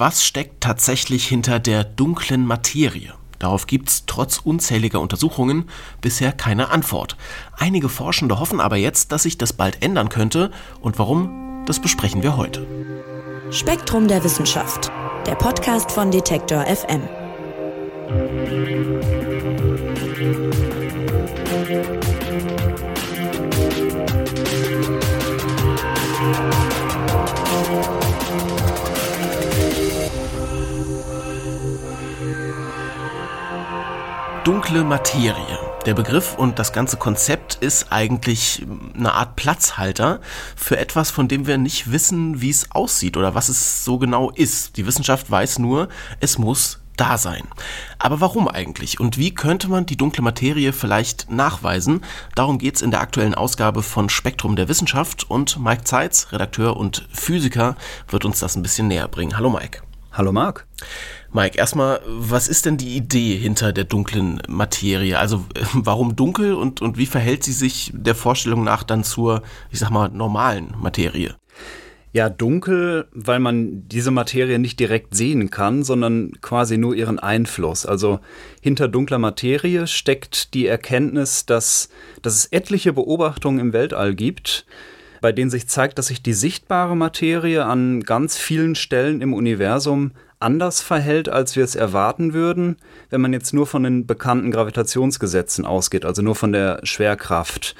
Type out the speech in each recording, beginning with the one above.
Was steckt tatsächlich hinter der dunklen Materie? Darauf gibt's trotz unzähliger Untersuchungen bisher keine Antwort. Einige Forschende hoffen aber jetzt, dass sich das bald ändern könnte. Und warum, das besprechen wir heute. Spektrum der Wissenschaft, der Podcast von Detektor FM. Dunkle Materie. Der Begriff und das ganze Konzept ist eigentlich eine Art Platzhalter für etwas, von dem wir nicht wissen, wie es aussieht oder was es so genau ist. Die Wissenschaft weiß nur, es muss da sein. Aber warum eigentlich? Und wie könnte man die dunkle Materie vielleicht nachweisen? Darum geht's in der aktuellen Ausgabe von Spektrum der Wissenschaft und Mike Zeitz, Redakteur und Physiker, wird uns das ein bisschen näher bringen. Hallo Mike. Hallo Marc. Mike, erstmal, was ist denn die Idee hinter der dunklen Materie? Also warum dunkel und, und wie verhält sie sich der Vorstellung nach dann zur, ich sag mal, normalen Materie? Ja, dunkel, weil man diese Materie nicht direkt sehen kann, sondern quasi nur ihren Einfluss. Also hinter dunkler Materie steckt die Erkenntnis, dass, dass es etliche Beobachtungen im Weltall gibt, bei denen sich zeigt, dass sich die sichtbare Materie an ganz vielen Stellen im Universum anders verhält, als wir es erwarten würden, wenn man jetzt nur von den bekannten Gravitationsgesetzen ausgeht, also nur von der Schwerkraft.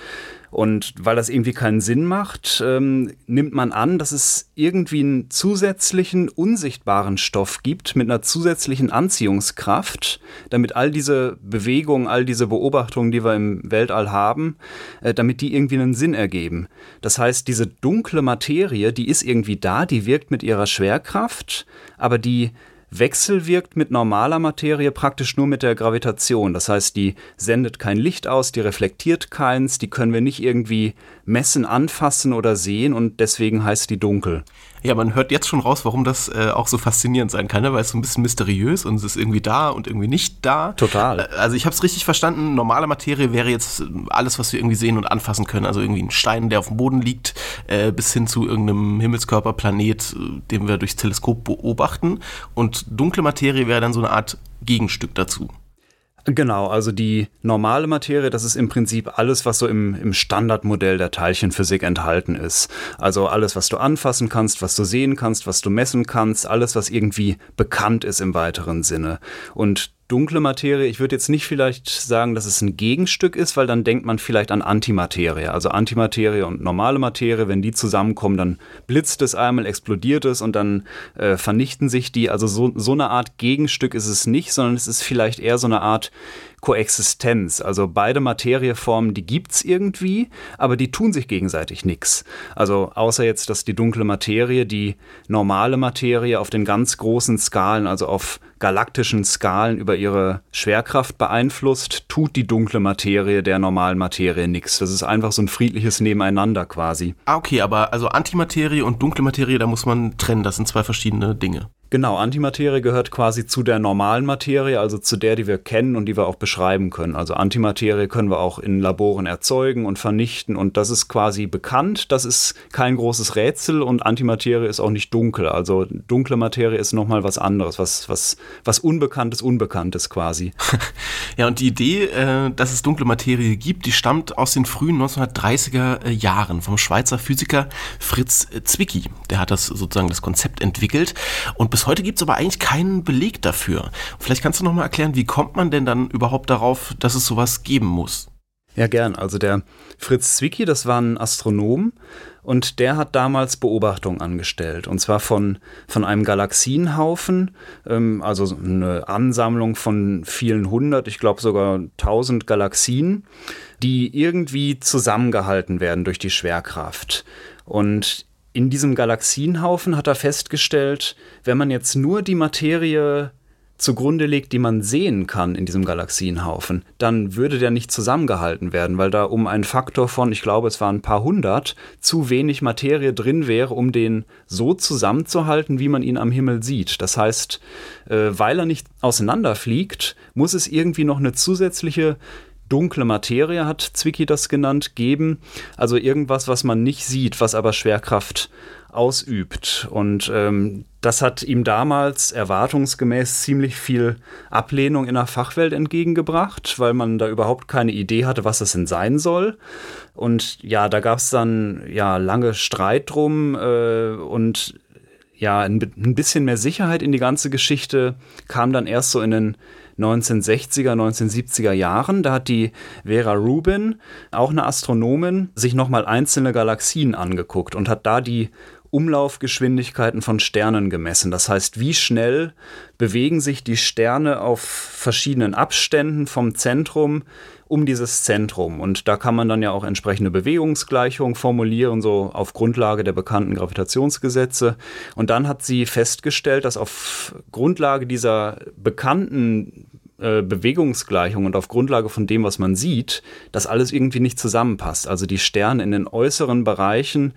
Und weil das irgendwie keinen Sinn macht, ähm, nimmt man an, dass es irgendwie einen zusätzlichen, unsichtbaren Stoff gibt mit einer zusätzlichen Anziehungskraft, damit all diese Bewegungen, all diese Beobachtungen, die wir im Weltall haben, äh, damit die irgendwie einen Sinn ergeben. Das heißt, diese dunkle Materie, die ist irgendwie da, die wirkt mit ihrer Schwerkraft, aber die wechselwirkt mit normaler Materie praktisch nur mit der Gravitation. Das heißt, die sendet kein Licht aus, die reflektiert keins, die können wir nicht irgendwie messen, anfassen oder sehen und deswegen heißt die dunkel. Ja, man hört jetzt schon raus, warum das äh, auch so faszinierend sein kann, ne? weil es so ein bisschen mysteriös und es ist irgendwie da und irgendwie nicht da. Total. Äh, also ich habe es richtig verstanden, normale Materie wäre jetzt alles, was wir irgendwie sehen und anfassen können. Also irgendwie ein Stein, der auf dem Boden liegt, äh, bis hin zu irgendeinem Himmelskörper, Planet, äh, den wir durchs Teleskop beobachten. Und dunkle Materie wäre dann so eine Art Gegenstück dazu. Genau, also die normale Materie, das ist im Prinzip alles, was so im, im Standardmodell der Teilchenphysik enthalten ist. Also alles, was du anfassen kannst, was du sehen kannst, was du messen kannst, alles, was irgendwie bekannt ist im weiteren Sinne. Und dunkle Materie, ich würde jetzt nicht vielleicht sagen, dass es ein Gegenstück ist, weil dann denkt man vielleicht an Antimaterie. Also Antimaterie und normale Materie, wenn die zusammenkommen, dann blitzt es einmal, explodiert es und dann äh, vernichten sich die. Also so, so eine Art Gegenstück ist es nicht, sondern es ist vielleicht eher so eine Art Koexistenz. Also beide Materieformen, die gibt's irgendwie, aber die tun sich gegenseitig nichts. Also außer jetzt, dass die dunkle Materie die normale Materie auf den ganz großen Skalen, also auf galaktischen Skalen über ihre Schwerkraft beeinflusst, tut die dunkle Materie der normalen Materie nichts. Das ist einfach so ein friedliches Nebeneinander quasi. Ah, okay, aber also Antimaterie und dunkle Materie, da muss man trennen. Das sind zwei verschiedene Dinge. Genau, Antimaterie gehört quasi zu der normalen Materie, also zu der, die wir kennen und die wir auch beschreiben können. Also Antimaterie können wir auch in Laboren erzeugen und vernichten und das ist quasi bekannt. Das ist kein großes Rätsel und Antimaterie ist auch nicht dunkel. Also dunkle Materie ist nochmal was anderes, was, was, was Unbekanntes, Unbekanntes quasi. ja, und die Idee, äh, dass es dunkle Materie gibt, die stammt aus den frühen 1930er äh, Jahren vom Schweizer Physiker Fritz Zwicky. Der hat das sozusagen das Konzept entwickelt und bis heute gibt es aber eigentlich keinen Beleg dafür. Vielleicht kannst du noch mal erklären, wie kommt man denn dann überhaupt darauf, dass es sowas geben muss? Ja, gern. Also der Fritz Zwicky, das war ein Astronom und der hat damals Beobachtungen angestellt. Und zwar von, von einem Galaxienhaufen, ähm, also eine Ansammlung von vielen hundert, ich glaube sogar tausend Galaxien, die irgendwie zusammengehalten werden durch die Schwerkraft. Und in diesem Galaxienhaufen hat er festgestellt, wenn man jetzt nur die Materie zugrunde legt, die man sehen kann in diesem Galaxienhaufen, dann würde der nicht zusammengehalten werden, weil da um einen Faktor von, ich glaube, es waren ein paar hundert, zu wenig Materie drin wäre, um den so zusammenzuhalten, wie man ihn am Himmel sieht. Das heißt, äh, weil er nicht auseinanderfliegt, muss es irgendwie noch eine zusätzliche dunkle Materie, hat Zwicky das genannt, geben. Also irgendwas, was man nicht sieht, was aber Schwerkraft ausübt. Und ähm, das hat ihm damals erwartungsgemäß ziemlich viel Ablehnung in der Fachwelt entgegengebracht, weil man da überhaupt keine Idee hatte, was das denn sein soll. Und ja, da gab es dann ja lange Streit drum äh, und ja, ein, ein bisschen mehr Sicherheit in die ganze Geschichte kam dann erst so in den 1960er, 1970er Jahren. Da hat die Vera Rubin, auch eine Astronomin, sich nochmal einzelne Galaxien angeguckt und hat da die Umlaufgeschwindigkeiten von Sternen gemessen. Das heißt, wie schnell bewegen sich die Sterne auf verschiedenen Abständen vom Zentrum um dieses Zentrum. Und da kann man dann ja auch entsprechende Bewegungsgleichungen formulieren, so auf Grundlage der bekannten Gravitationsgesetze. Und dann hat sie festgestellt, dass auf Grundlage dieser bekannten äh, Bewegungsgleichung und auf Grundlage von dem, was man sieht, das alles irgendwie nicht zusammenpasst. Also die Sterne in den äußeren Bereichen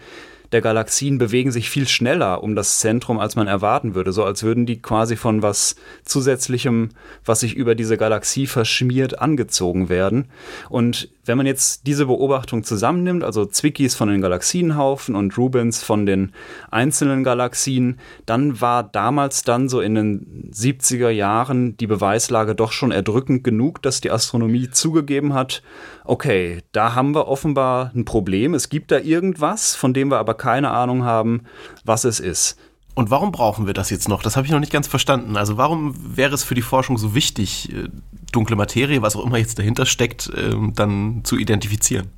der Galaxien bewegen sich viel schneller um das Zentrum, als man erwarten würde. So als würden die quasi von was Zusätzlichem, was sich über diese Galaxie verschmiert, angezogen werden. Und wenn man jetzt diese Beobachtung zusammennimmt, also Zwickis von den Galaxienhaufen und Rubens von den einzelnen Galaxien, dann war damals dann so in den 70er Jahren die Beweislage doch schon erdrückend genug, dass die Astronomie zugegeben hat, okay, da haben wir offenbar ein Problem, es gibt da irgendwas, von dem wir aber keine Ahnung haben, was es ist. Und warum brauchen wir das jetzt noch? Das habe ich noch nicht ganz verstanden. Also warum wäre es für die Forschung so wichtig, äh, dunkle Materie, was auch immer jetzt dahinter steckt, ähm, dann zu identifizieren?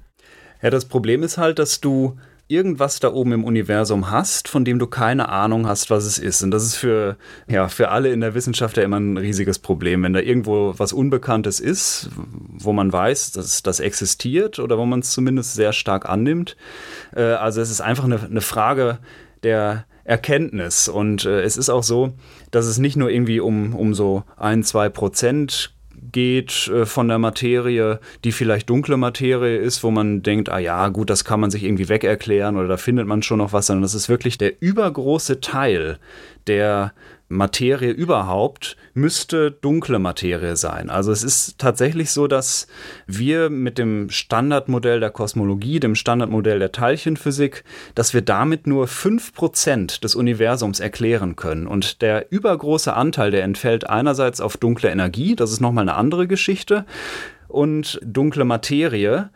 Ja, das Problem ist halt, dass du irgendwas da oben im Universum hast, von dem du keine Ahnung hast, was es ist. Und das ist für, ja, für alle in der Wissenschaft ja immer ein riesiges Problem. Wenn da irgendwo was Unbekanntes ist, wo man weiß, dass das existiert oder wo man es zumindest sehr stark annimmt. Äh, also es ist einfach eine, eine Frage der Erkenntnis. Und äh, es ist auch so, dass es nicht nur irgendwie um, um so ein, zwei Prozent geht äh, von der Materie, die vielleicht dunkle Materie ist, wo man denkt, ah ja, gut, das kann man sich irgendwie weg erklären oder da findet man schon noch was, sondern das ist wirklich der übergroße Teil der Materie überhaupt müsste dunkle Materie sein. Also es ist tatsächlich so, dass wir mit dem Standardmodell der Kosmologie, dem Standardmodell der Teilchenphysik, dass wir damit nur 5% des Universums erklären können. Und der übergroße Anteil, der entfällt einerseits auf dunkle Energie, das ist nochmal eine andere Geschichte, und dunkle Materie.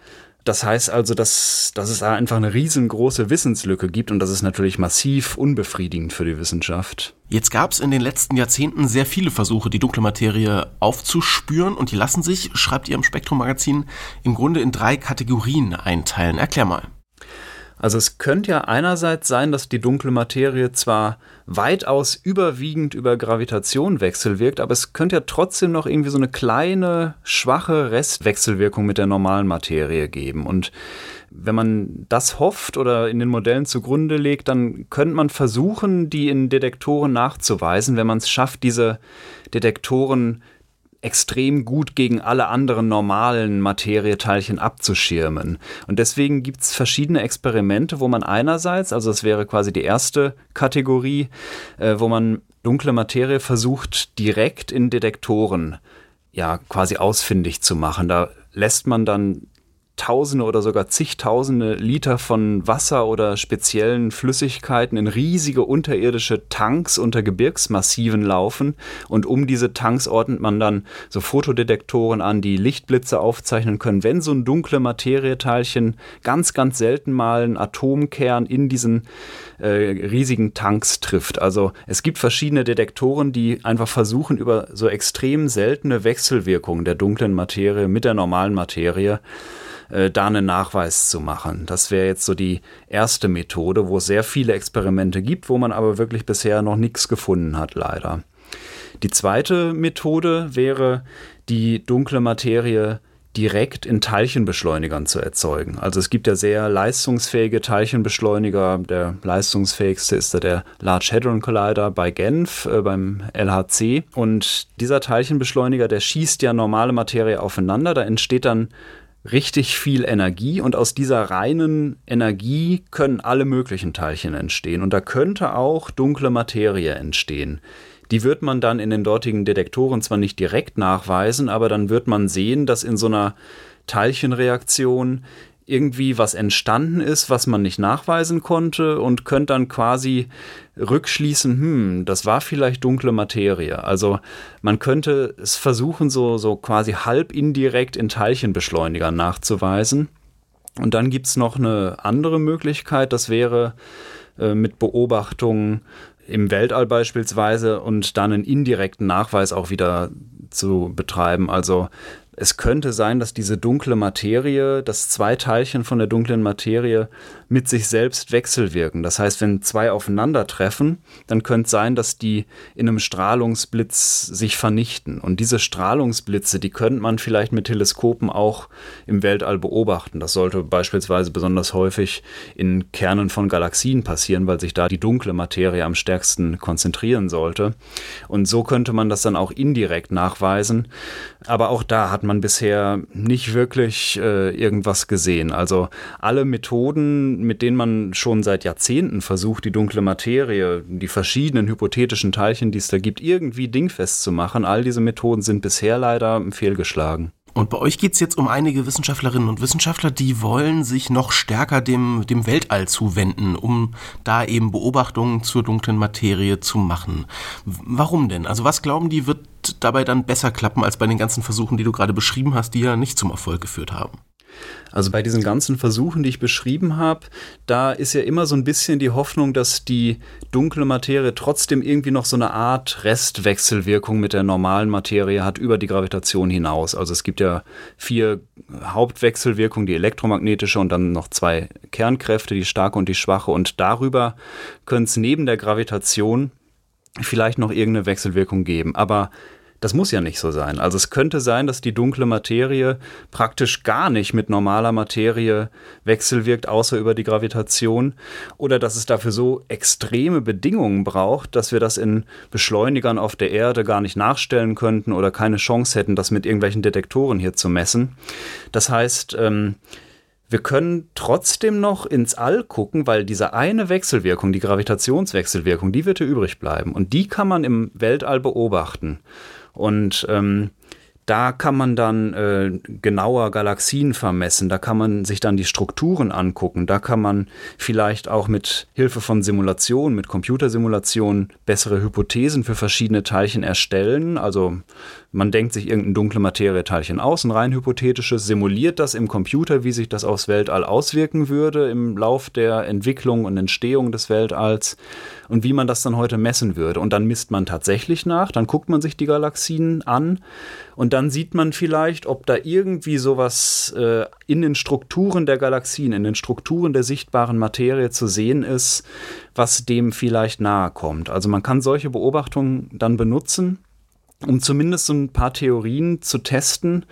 Das heißt also, dass, dass es da einfach eine riesengroße Wissenslücke gibt und das ist natürlich massiv unbefriedigend für die Wissenschaft. Jetzt gab es in den letzten Jahrzehnten sehr viele Versuche, die dunkle Materie aufzuspüren und die lassen sich, schreibt ihr im Spektrum-Magazin, im Grunde in drei Kategorien einteilen. Erklär mal. Also es könnte ja einerseits sein, dass die dunkle Materie zwar weitaus überwiegend über Gravitation wechselwirkt, aber es könnte ja trotzdem noch irgendwie so eine kleine, schwache Restwechselwirkung mit der normalen Materie geben. Und wenn man das hofft oder in den Modellen zugrunde legt, dann könnte man versuchen, die in Detektoren nachzuweisen, wenn man es schafft, diese Detektoren extrem gut gegen alle anderen normalen Materieteilchen abzuschirmen. Und deswegen gibt es verschiedene Experimente, wo man einerseits, also das wäre quasi die erste Kategorie, äh, wo man dunkle Materie versucht, direkt in Detektoren ja quasi ausfindig zu machen. Da lässt man dann Tausende oder sogar zigtausende Liter von Wasser oder speziellen Flüssigkeiten in riesige unterirdische Tanks unter Gebirgsmassiven laufen und um diese Tanks ordnet man dann so Fotodetektoren an, die Lichtblitze aufzeichnen können. Wenn so ein dunkle Materieteilchen ganz, ganz selten mal einen Atomkern in diesen äh, riesigen Tanks trifft. Also es gibt verschiedene Detektoren, die einfach versuchen, über so extrem seltene Wechselwirkungen der dunklen Materie mit der normalen Materie äh, da einen Nachweis zu machen. Das wäre jetzt so die erste Methode, wo es sehr viele Experimente gibt, wo man aber wirklich bisher noch nichts gefunden hat, leider. Die zweite Methode wäre, die dunkle Materie direkt in Teilchenbeschleunigern zu erzeugen. Also es gibt ja sehr leistungsfähige Teilchenbeschleuniger. Der leistungsfähigste ist da der Large Hadron Collider bei Genf äh, beim LHC. Und dieser Teilchenbeschleuniger, der schießt ja normale Materie aufeinander. Da entsteht dann richtig viel Energie und aus dieser reinen Energie können alle möglichen Teilchen entstehen. Und da könnte auch dunkle Materie entstehen, Die wird man dann in den dortigen Detektoren zwar nicht direkt nachweisen, aber dann wird man sehen, dass in so einer Teilchenreaktion irgendwie was entstanden ist, was man nicht nachweisen konnte und könnte dann quasi rückschließen, hm, das war vielleicht dunkle Materie. Also man könnte es versuchen, so, so quasi halb indirekt in Teilchenbeschleunigern nachzuweisen. Und dann gibt es noch eine andere Möglichkeit, das wäre äh, mit Beobachtungen im Weltall beispielsweise und dann einen indirekten Nachweis auch wieder zu betreiben. Also es könnte sein, dass diese dunkle Materie, dass zwei Teilchen von der dunklen Materie mit sich selbst wechselwirken. Das heißt, wenn zwei aufeinandertreffen, dann könnte es sein, dass die in einem Strahlungsblitz sich vernichten. Und diese Strahlungsblitze, die könnte man vielleicht mit Teleskopen auch im Weltall beobachten. Das sollte beispielsweise besonders häufig in Kernen von Galaxien passieren, weil sich da die dunkle Materie am stärksten konzentrieren sollte. Und so könnte man das dann auch indirekt nachweisen. Aber auch da hat man bisher nicht wirklich äh, irgendwas gesehen. Also alle Methoden, mit denen man schon seit Jahrzehnten versucht, die dunkle Materie, die verschiedenen hypothetischen Teilchen, die es da gibt, irgendwie dingfest zu machen, all diese Methoden sind bisher leider fehlgeschlagen. Und bei euch geht es jetzt um einige Wissenschaftlerinnen und Wissenschaftler, die wollen sich noch stärker dem, dem Weltall zuwenden, um da eben Beobachtungen zur dunklen Materie zu machen. Warum denn? Also was glauben die, wird dabei dann besser klappen als bei den ganzen Versuchen, die du gerade beschrieben hast, die ja nicht zum Erfolg geführt haben? Also bei diesen ganzen Versuchen, die ich beschrieben habe, da ist ja immer so ein bisschen die Hoffnung, dass die dunkle Materie trotzdem irgendwie noch so eine Art Restwechselwirkung mit der normalen Materie hat über die Gravitation hinaus. Also es gibt ja vier Hauptwechselwirkungen, die elektromagnetische und dann noch zwei Kernkräfte, die starke und die schwache. Und darüber können es neben der Gravitation vielleicht noch irgendeine Wechselwirkung geben. Aber das muss ja nicht so sein. Also es könnte sein, dass die dunkle Materie praktisch gar nicht mit normaler Materie wechselwirkt, außer über die Gravitation. Oder dass es dafür so extreme Bedingungen braucht, dass wir das in Beschleunigern auf der Erde gar nicht nachstellen könnten oder keine Chance hätten, das mit irgendwelchen Detektoren hier zu messen. Das heißt, ähm, wir können trotzdem noch ins All gucken, weil diese eine Wechselwirkung, die Gravitationswechselwirkung, die wird hier übrig bleiben. Und die kann man im Weltall beobachten. Und ähm, da kann man dann äh, genauer Galaxien vermessen, da kann man sich dann die Strukturen angucken, da kann man vielleicht auch mit Hilfe von Simulationen, mit Computersimulationen bessere Hypothesen für verschiedene Teilchen erstellen. Also man denkt sich irgendein dunkle Materieteilchen aus, ein rein hypothetisches, simuliert das im Computer, wie sich das aufs Weltall auswirken würde im Lauf der Entwicklung und Entstehung des Weltalls und wie man das dann heute messen würde. Und dann misst man tatsächlich nach, dann guckt man sich die Galaxien an und dann sieht man vielleicht, ob da irgendwie sowas äh, in den Strukturen der Galaxien, in den Strukturen der sichtbaren Materie zu sehen ist, was dem vielleicht nahe kommt. Also man kann solche Beobachtungen dann benutzen, um zumindest so ein paar Theorien zu testen,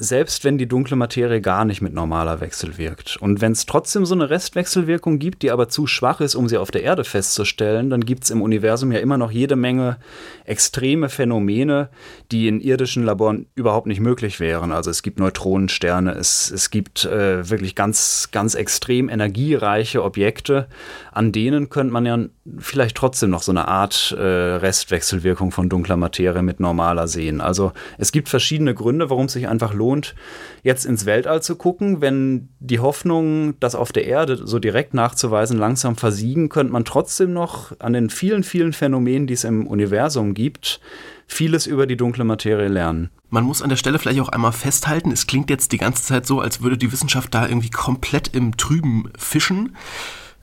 selbst wenn die dunkle Materie gar nicht mit normaler Wechsel wirkt. Und wenn es trotzdem so eine Restwechselwirkung gibt, die aber zu schwach ist, um sie auf der Erde festzustellen, dann gibt es im Universum ja immer noch jede Menge extreme Phänomene, die in irdischen Laboren überhaupt nicht möglich wären. Also es gibt Neutronensterne, es, es gibt äh, wirklich ganz, ganz extrem energiereiche Objekte, an denen könnte man ja vielleicht trotzdem noch so eine Art äh, Restwechselwirkung von dunkler Materie mit normaler sehen. Also es gibt verschiedene Gründe, warum es sich einfach lohnt, lohnt, jetzt ins Weltall zu gucken. Wenn die Hoffnungen, das auf der Erde so direkt nachzuweisen, langsam versiegen, könnte man trotzdem noch an den vielen, vielen Phänomenen, die es im Universum gibt, vieles über die dunkle Materie lernen. Man muss an der Stelle vielleicht auch einmal festhalten, es klingt jetzt die ganze Zeit so, als würde die Wissenschaft da irgendwie komplett im Trüben fischen.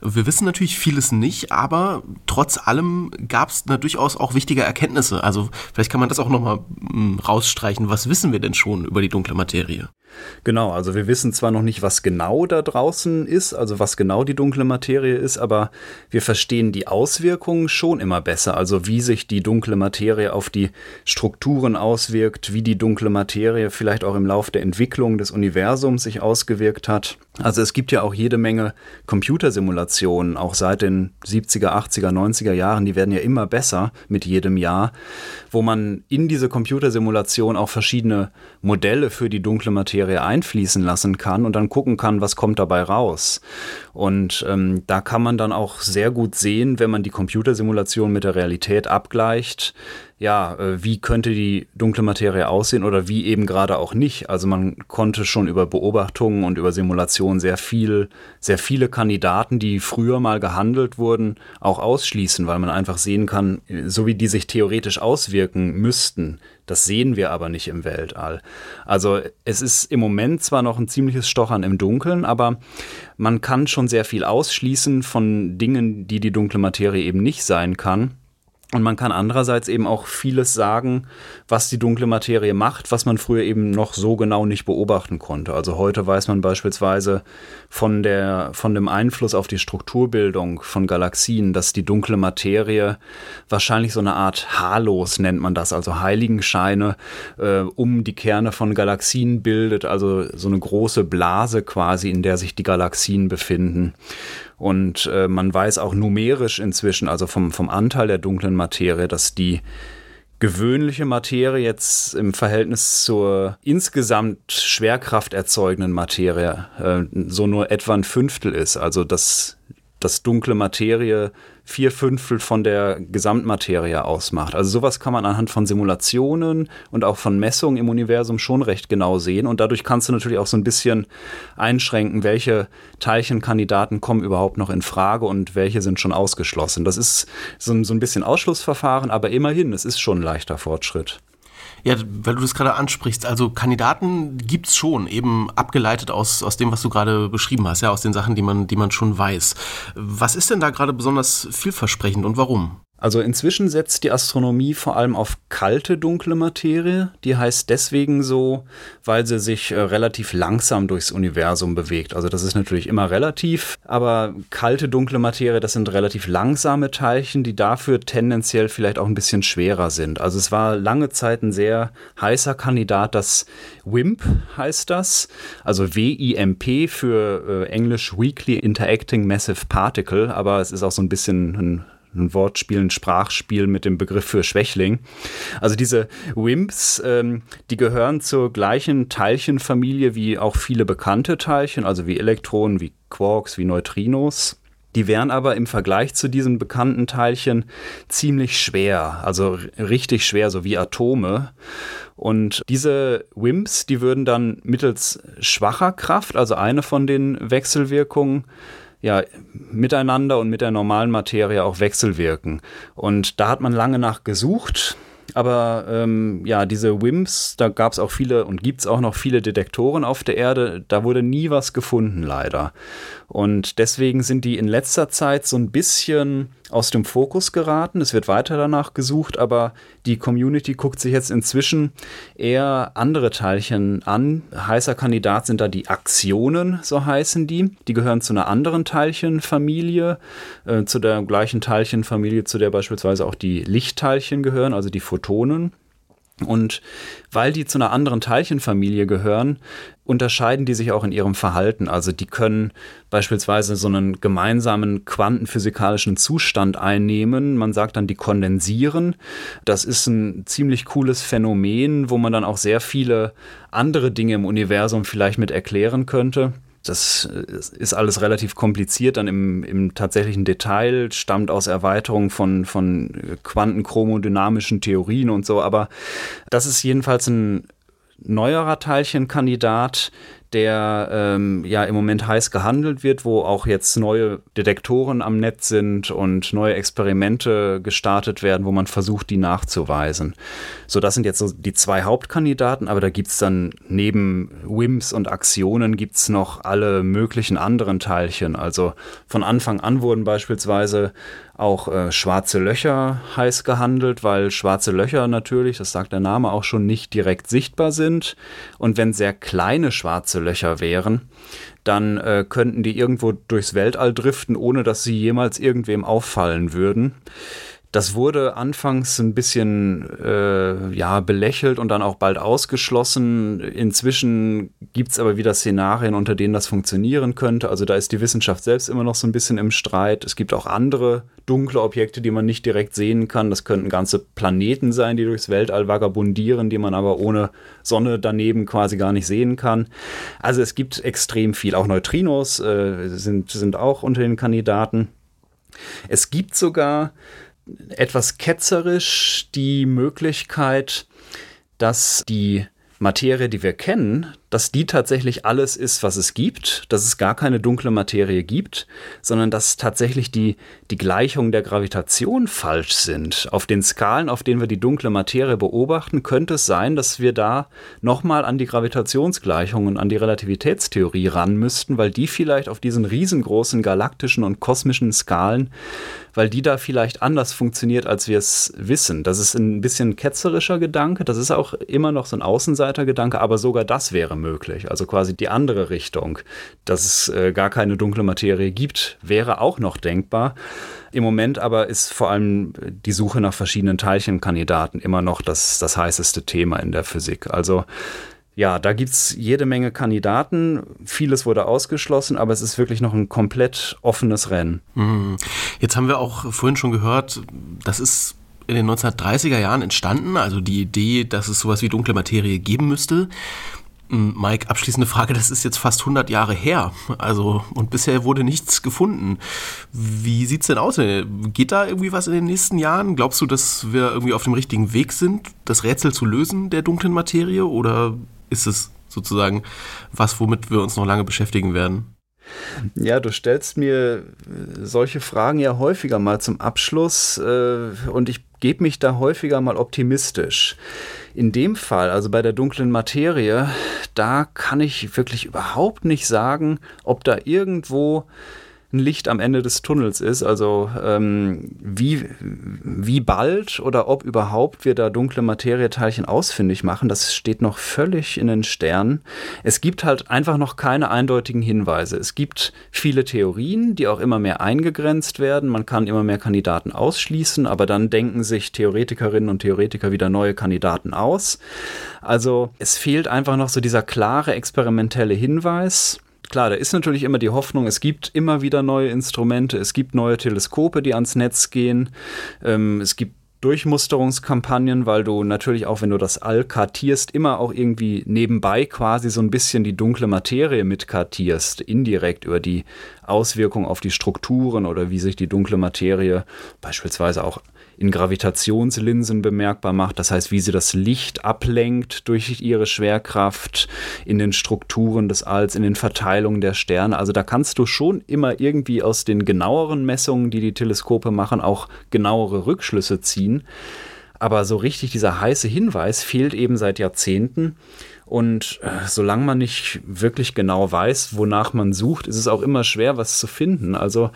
Wir wissen natürlich vieles nicht, aber trotz allem gab es durchaus auch wichtige Erkenntnisse. Also vielleicht kann man das auch nochmal hm, rausstreichen. Was wissen wir denn schon über die dunkle Materie? Genau, also wir wissen zwar noch nicht, was genau da draußen ist, also was genau die dunkle Materie ist, aber wir verstehen die Auswirkungen schon immer besser, also wie sich die dunkle Materie auf die Strukturen auswirkt, wie die dunkle Materie vielleicht auch im Lauf der Entwicklung des Universums sich ausgewirkt hat. Also es gibt ja auch jede Menge Computersimulationen, auch seit den 70er, 80er, 90er Jahren, die werden ja immer besser mit jedem Jahr, wo man in diese Computersimulation auch verschiedene Modelle für die dunkle Materie einfließen lassen kann und dann gucken kann, was kommt dabei raus. Und ähm, da kann man dann auch sehr gut sehen, wenn man die Computersimulation mit der Realität abgleicht, ja, äh, wie könnte die dunkle Materie aussehen oder wie eben gerade auch nicht. Also man konnte schon über Beobachtungen und über Simulationen sehr viel, sehr viele Kandidaten, die früher mal gehandelt wurden, auch ausschließen, weil man einfach sehen kann, so wie die sich theoretisch auswirken müssten. Das sehen wir aber nicht im Weltall. Also es ist im Moment zwar noch ein ziemliches Stochern im Dunkeln, aber man kann schon sehr viel ausschließen von Dingen, die die dunkle Materie eben nicht sein kann. Und man kann andererseits eben auch vieles sagen, was die dunkle Materie macht, was man früher eben noch so genau nicht beobachten konnte. Also heute weiß man beispielsweise von, der, von dem Einfluss auf die Strukturbildung von Galaxien, dass die dunkle Materie wahrscheinlich so eine Art Halos nennt man das, also Heiligenscheine äh, um die Kerne von Galaxien bildet, also so eine große Blase quasi, in der sich die Galaxien befinden. Und äh, man weiß auch numerisch inzwischen, also vom, vom Anteil der dunklen Materie, dass die gewöhnliche Materie jetzt im Verhältnis zur insgesamt Schwerkraft erzeugenden Materie äh, so nur etwa ein Fünftel ist. Also dass, dass dunkle Materie vier Fünftel von der Gesamtmaterie ausmacht. Also sowas kann man anhand von Simulationen und auch von Messungen im Universum schon recht genau sehen. Und dadurch kannst du natürlich auch so ein bisschen einschränken, welche Teilchenkandidaten kommen überhaupt noch in Frage und welche sind schon ausgeschlossen. Das ist so ein, so ein bisschen Ausschlussverfahren, aber immerhin, es ist schon ein leichter Fortschritt. Ja, weil du das gerade ansprichst, also Kandidaten gibt's schon, eben abgeleitet aus, aus dem, was du gerade beschrieben hast, ja, aus den Sachen, die man, die man schon weiß. Was ist denn da gerade besonders vielversprechend und warum? Also inzwischen setzt die Astronomie vor allem auf kalte dunkle Materie. Die heißt deswegen so, weil sie sich äh, relativ langsam durchs Universum bewegt. Also das ist natürlich immer relativ, aber kalte dunkle Materie, das sind relativ langsame Teilchen, die dafür tendenziell vielleicht auch ein bisschen schwerer sind. Also es war lange Zeit ein sehr heißer Kandidat, das WIMP heißt das, also W-I-M-P für äh, Englisch Weakly Interacting Massive Particle, aber es ist auch so ein bisschen ein ein Wortspiel, ein Sprachspiel mit dem Begriff für Schwächling. Also diese WIMPs, ähm, die gehören zur gleichen Teilchenfamilie wie auch viele bekannte Teilchen, also wie Elektronen, wie Quarks, wie Neutrinos. Die wären aber im Vergleich zu diesen bekannten Teilchen ziemlich schwer, also richtig schwer, so wie Atome. Und diese WIMPs, die würden dann mittels schwacher Kraft, also eine von den Wechselwirkungen, ja, miteinander und mit der normalen Materie auch wechselwirken. Und da hat man lange nach gesucht. Aber ähm, ja, diese WIMPs, da gab es auch viele und gibt es auch noch viele Detektoren auf der Erde. Da wurde nie was gefunden, leider. Und deswegen sind die in letzter Zeit so ein bisschen aus dem Fokus geraten. Es wird weiter danach gesucht, aber die Community guckt sich jetzt inzwischen eher andere Teilchen an. Heißer Kandidat sind da die Aktionen, so heißen die. Die gehören zu einer anderen Teilchenfamilie, äh, zu der gleichen Teilchenfamilie, zu der beispielsweise auch die Lichtteilchen gehören, also die Photonen. Und weil die zu einer anderen Teilchenfamilie gehören, unterscheiden die sich auch in ihrem Verhalten. Also die können beispielsweise so einen gemeinsamen quantenphysikalischen Zustand einnehmen. Man sagt dann, die kondensieren. Das ist ein ziemlich cooles Phänomen, wo man dann auch sehr viele andere Dinge im Universum vielleicht mit erklären könnte. Das ist alles relativ kompliziert, dann im, im tatsächlichen Detail, stammt aus Erweiterungen von, von quantenchromodynamischen Theorien und so, aber das ist jedenfalls ein neuerer Teilchenkandidat, der ähm, ja im Moment heiß gehandelt wird, wo auch jetzt neue Detektoren am Netz sind und neue Experimente gestartet werden, wo man versucht, die nachzuweisen. So, das sind jetzt so die zwei Hauptkandidaten, aber da gibt es dann neben WIMPs und Aktionen gibt es noch alle möglichen anderen Teilchen. Also von Anfang an wurden beispielsweise auch äh, schwarze Löcher heiß gehandelt, weil schwarze Löcher natürlich, das sagt der Name auch schon, nicht direkt sichtbar sind. Und wenn sehr kleine schwarze Löcher wären, dann äh, könnten die irgendwo durchs Weltall driften, ohne dass sie jemals irgendwem auffallen würden. Das wurde anfangs ein bisschen äh, ja, belächelt und dann auch bald ausgeschlossen. Inzwischen gibt es aber wieder Szenarien, unter denen das funktionieren könnte. Also da ist die Wissenschaft selbst immer noch so ein bisschen im Streit. Es gibt auch andere dunkle Objekte, die man nicht direkt sehen kann. Das könnten ganze Planeten sein, die durchs Weltall vagabundieren, die man aber ohne Sonne daneben quasi gar nicht sehen kann. Also es gibt extrem viel. Auch Neutrinos äh, sind, sind auch unter den Kandidaten. Es gibt sogar etwas ketzerisch die Möglichkeit, dass die Materie, die wir kennen, dass die tatsächlich alles ist, was es gibt, dass es gar keine dunkle Materie gibt, sondern dass tatsächlich die, die Gleichungen der Gravitation falsch sind. Auf den Skalen, auf denen wir die dunkle Materie beobachten, könnte es sein, dass wir da nochmal an die Gravitationsgleichungen, an die Relativitätstheorie ran müssten, weil die vielleicht auf diesen riesengroßen galaktischen und kosmischen Skalen, weil die da vielleicht anders funktioniert, als wir es wissen. Das ist ein bisschen ketzerischer Gedanke, das ist auch immer noch so ein Außenseitergedanke, aber sogar das wäre möglich. Also quasi die andere Richtung, dass es äh, gar keine dunkle Materie gibt, wäre auch noch denkbar. Im Moment aber ist vor allem die Suche nach verschiedenen Teilchenkandidaten immer noch das, das heißeste Thema in der Physik. Also ja, da gibt es jede Menge Kandidaten. Vieles wurde ausgeschlossen, aber es ist wirklich noch ein komplett offenes Rennen. Mhm. Jetzt haben wir auch vorhin schon gehört, das ist in den 1930er Jahren entstanden, also die Idee, dass es sowas wie dunkle Materie geben müsste. Mike, abschließende Frage, das ist jetzt fast 100 Jahre her, also und bisher wurde nichts gefunden. Wie sieht's denn aus? Geht da irgendwie was in den nächsten Jahren? Glaubst du, dass wir irgendwie auf dem richtigen Weg sind, das Rätsel zu lösen der dunklen Materie oder ist es sozusagen was, womit wir uns noch lange beschäftigen werden? Ja, du stellst mir solche Fragen ja häufiger mal zum Abschluss äh, und ich gebe mich da häufiger mal optimistisch. In dem Fall, also bei der dunklen Materie, da kann ich wirklich überhaupt nicht sagen, ob da irgendwo ein Licht am Ende des Tunnels ist. Also ähm, wie, wie bald oder ob überhaupt wir da dunkle Materieteilchen ausfindig machen, das steht noch völlig in den Sternen. Es gibt halt einfach noch keine eindeutigen Hinweise. Es gibt viele Theorien, die auch immer mehr eingegrenzt werden. Man kann immer mehr Kandidaten ausschließen, aber dann denken sich Theoretikerinnen und Theoretiker wieder neue Kandidaten aus. Also es fehlt einfach noch so dieser klare experimentelle Hinweis klar, da ist natürlich immer die Hoffnung, es gibt immer wieder neue Instrumente, es gibt neue Teleskope, die ans Netz gehen, ähm, es gibt Durchmusterungskampagnen, weil du natürlich auch, wenn du das All kartierst, immer auch irgendwie nebenbei quasi so ein bisschen die dunkle Materie mitkartierst, indirekt über die Auswirkung auf die Strukturen oder wie sich die dunkle Materie beispielsweise auch in Gravitationslinsen bemerkbar macht. Das heißt, wie sie das Licht ablenkt durch ihre Schwerkraft in den Strukturen des Alls, in den Verteilungen der Sterne. Also da kannst du schon immer irgendwie aus den genaueren Messungen, die die Teleskope machen, auch genauere Rückschlüsse ziehen. Aber so richtig dieser heiße Hinweis fehlt eben seit Jahrzehnten. Und äh, solange man nicht wirklich genau weiß, wonach man sucht, ist es auch immer schwer, was zu finden. Also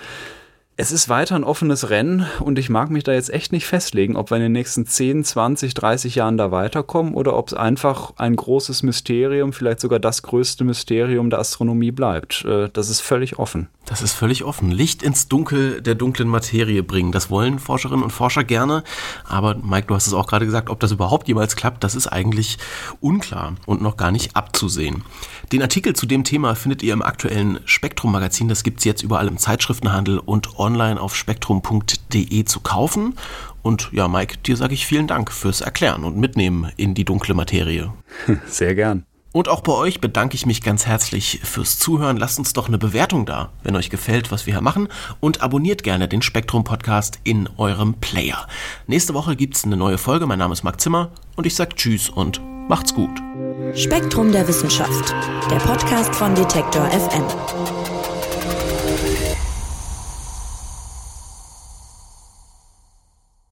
es ist weiter ein offenes Rennen und ich mag mich da jetzt echt nicht festlegen, ob wir in den nächsten 10, 20, 30 Jahren da weiterkommen oder ob es einfach ein großes Mysterium, vielleicht sogar das größte Mysterium der Astronomie bleibt. Äh, das ist völlig offen. Das ist völlig offen. Licht ins Dunkel der dunklen Materie bringen. Das wollen Forscherinnen und Forscher gerne. Aber Mike, du hast es auch gerade gesagt, ob das überhaupt jemals klappt, das ist eigentlich unklar und noch gar nicht abzusehen. Den Artikel zu dem Thema findet ihr im aktuellen Spektrum-Magazin. Das gibt es jetzt überall im Zeitschriftenhandel und online auf spektrum.de zu kaufen. Und ja, Mike, dir sage ich vielen Dank fürs Erklären und Mitnehmen in die dunkle Materie. Sehr gern. Und auch bei euch bedanke ich mich ganz herzlich fürs Zuhören. Lasst uns doch eine Bewertung da, wenn euch gefällt, was wir hier machen. Und abonniert gerne den Spektrum Podcast in eurem Player. Nächste Woche gibt es eine neue Folge. Mein Name ist Marc Zimmer und ich sage Tschüss und macht's gut. Spektrum der Wissenschaft, der Podcast von Detektor FM.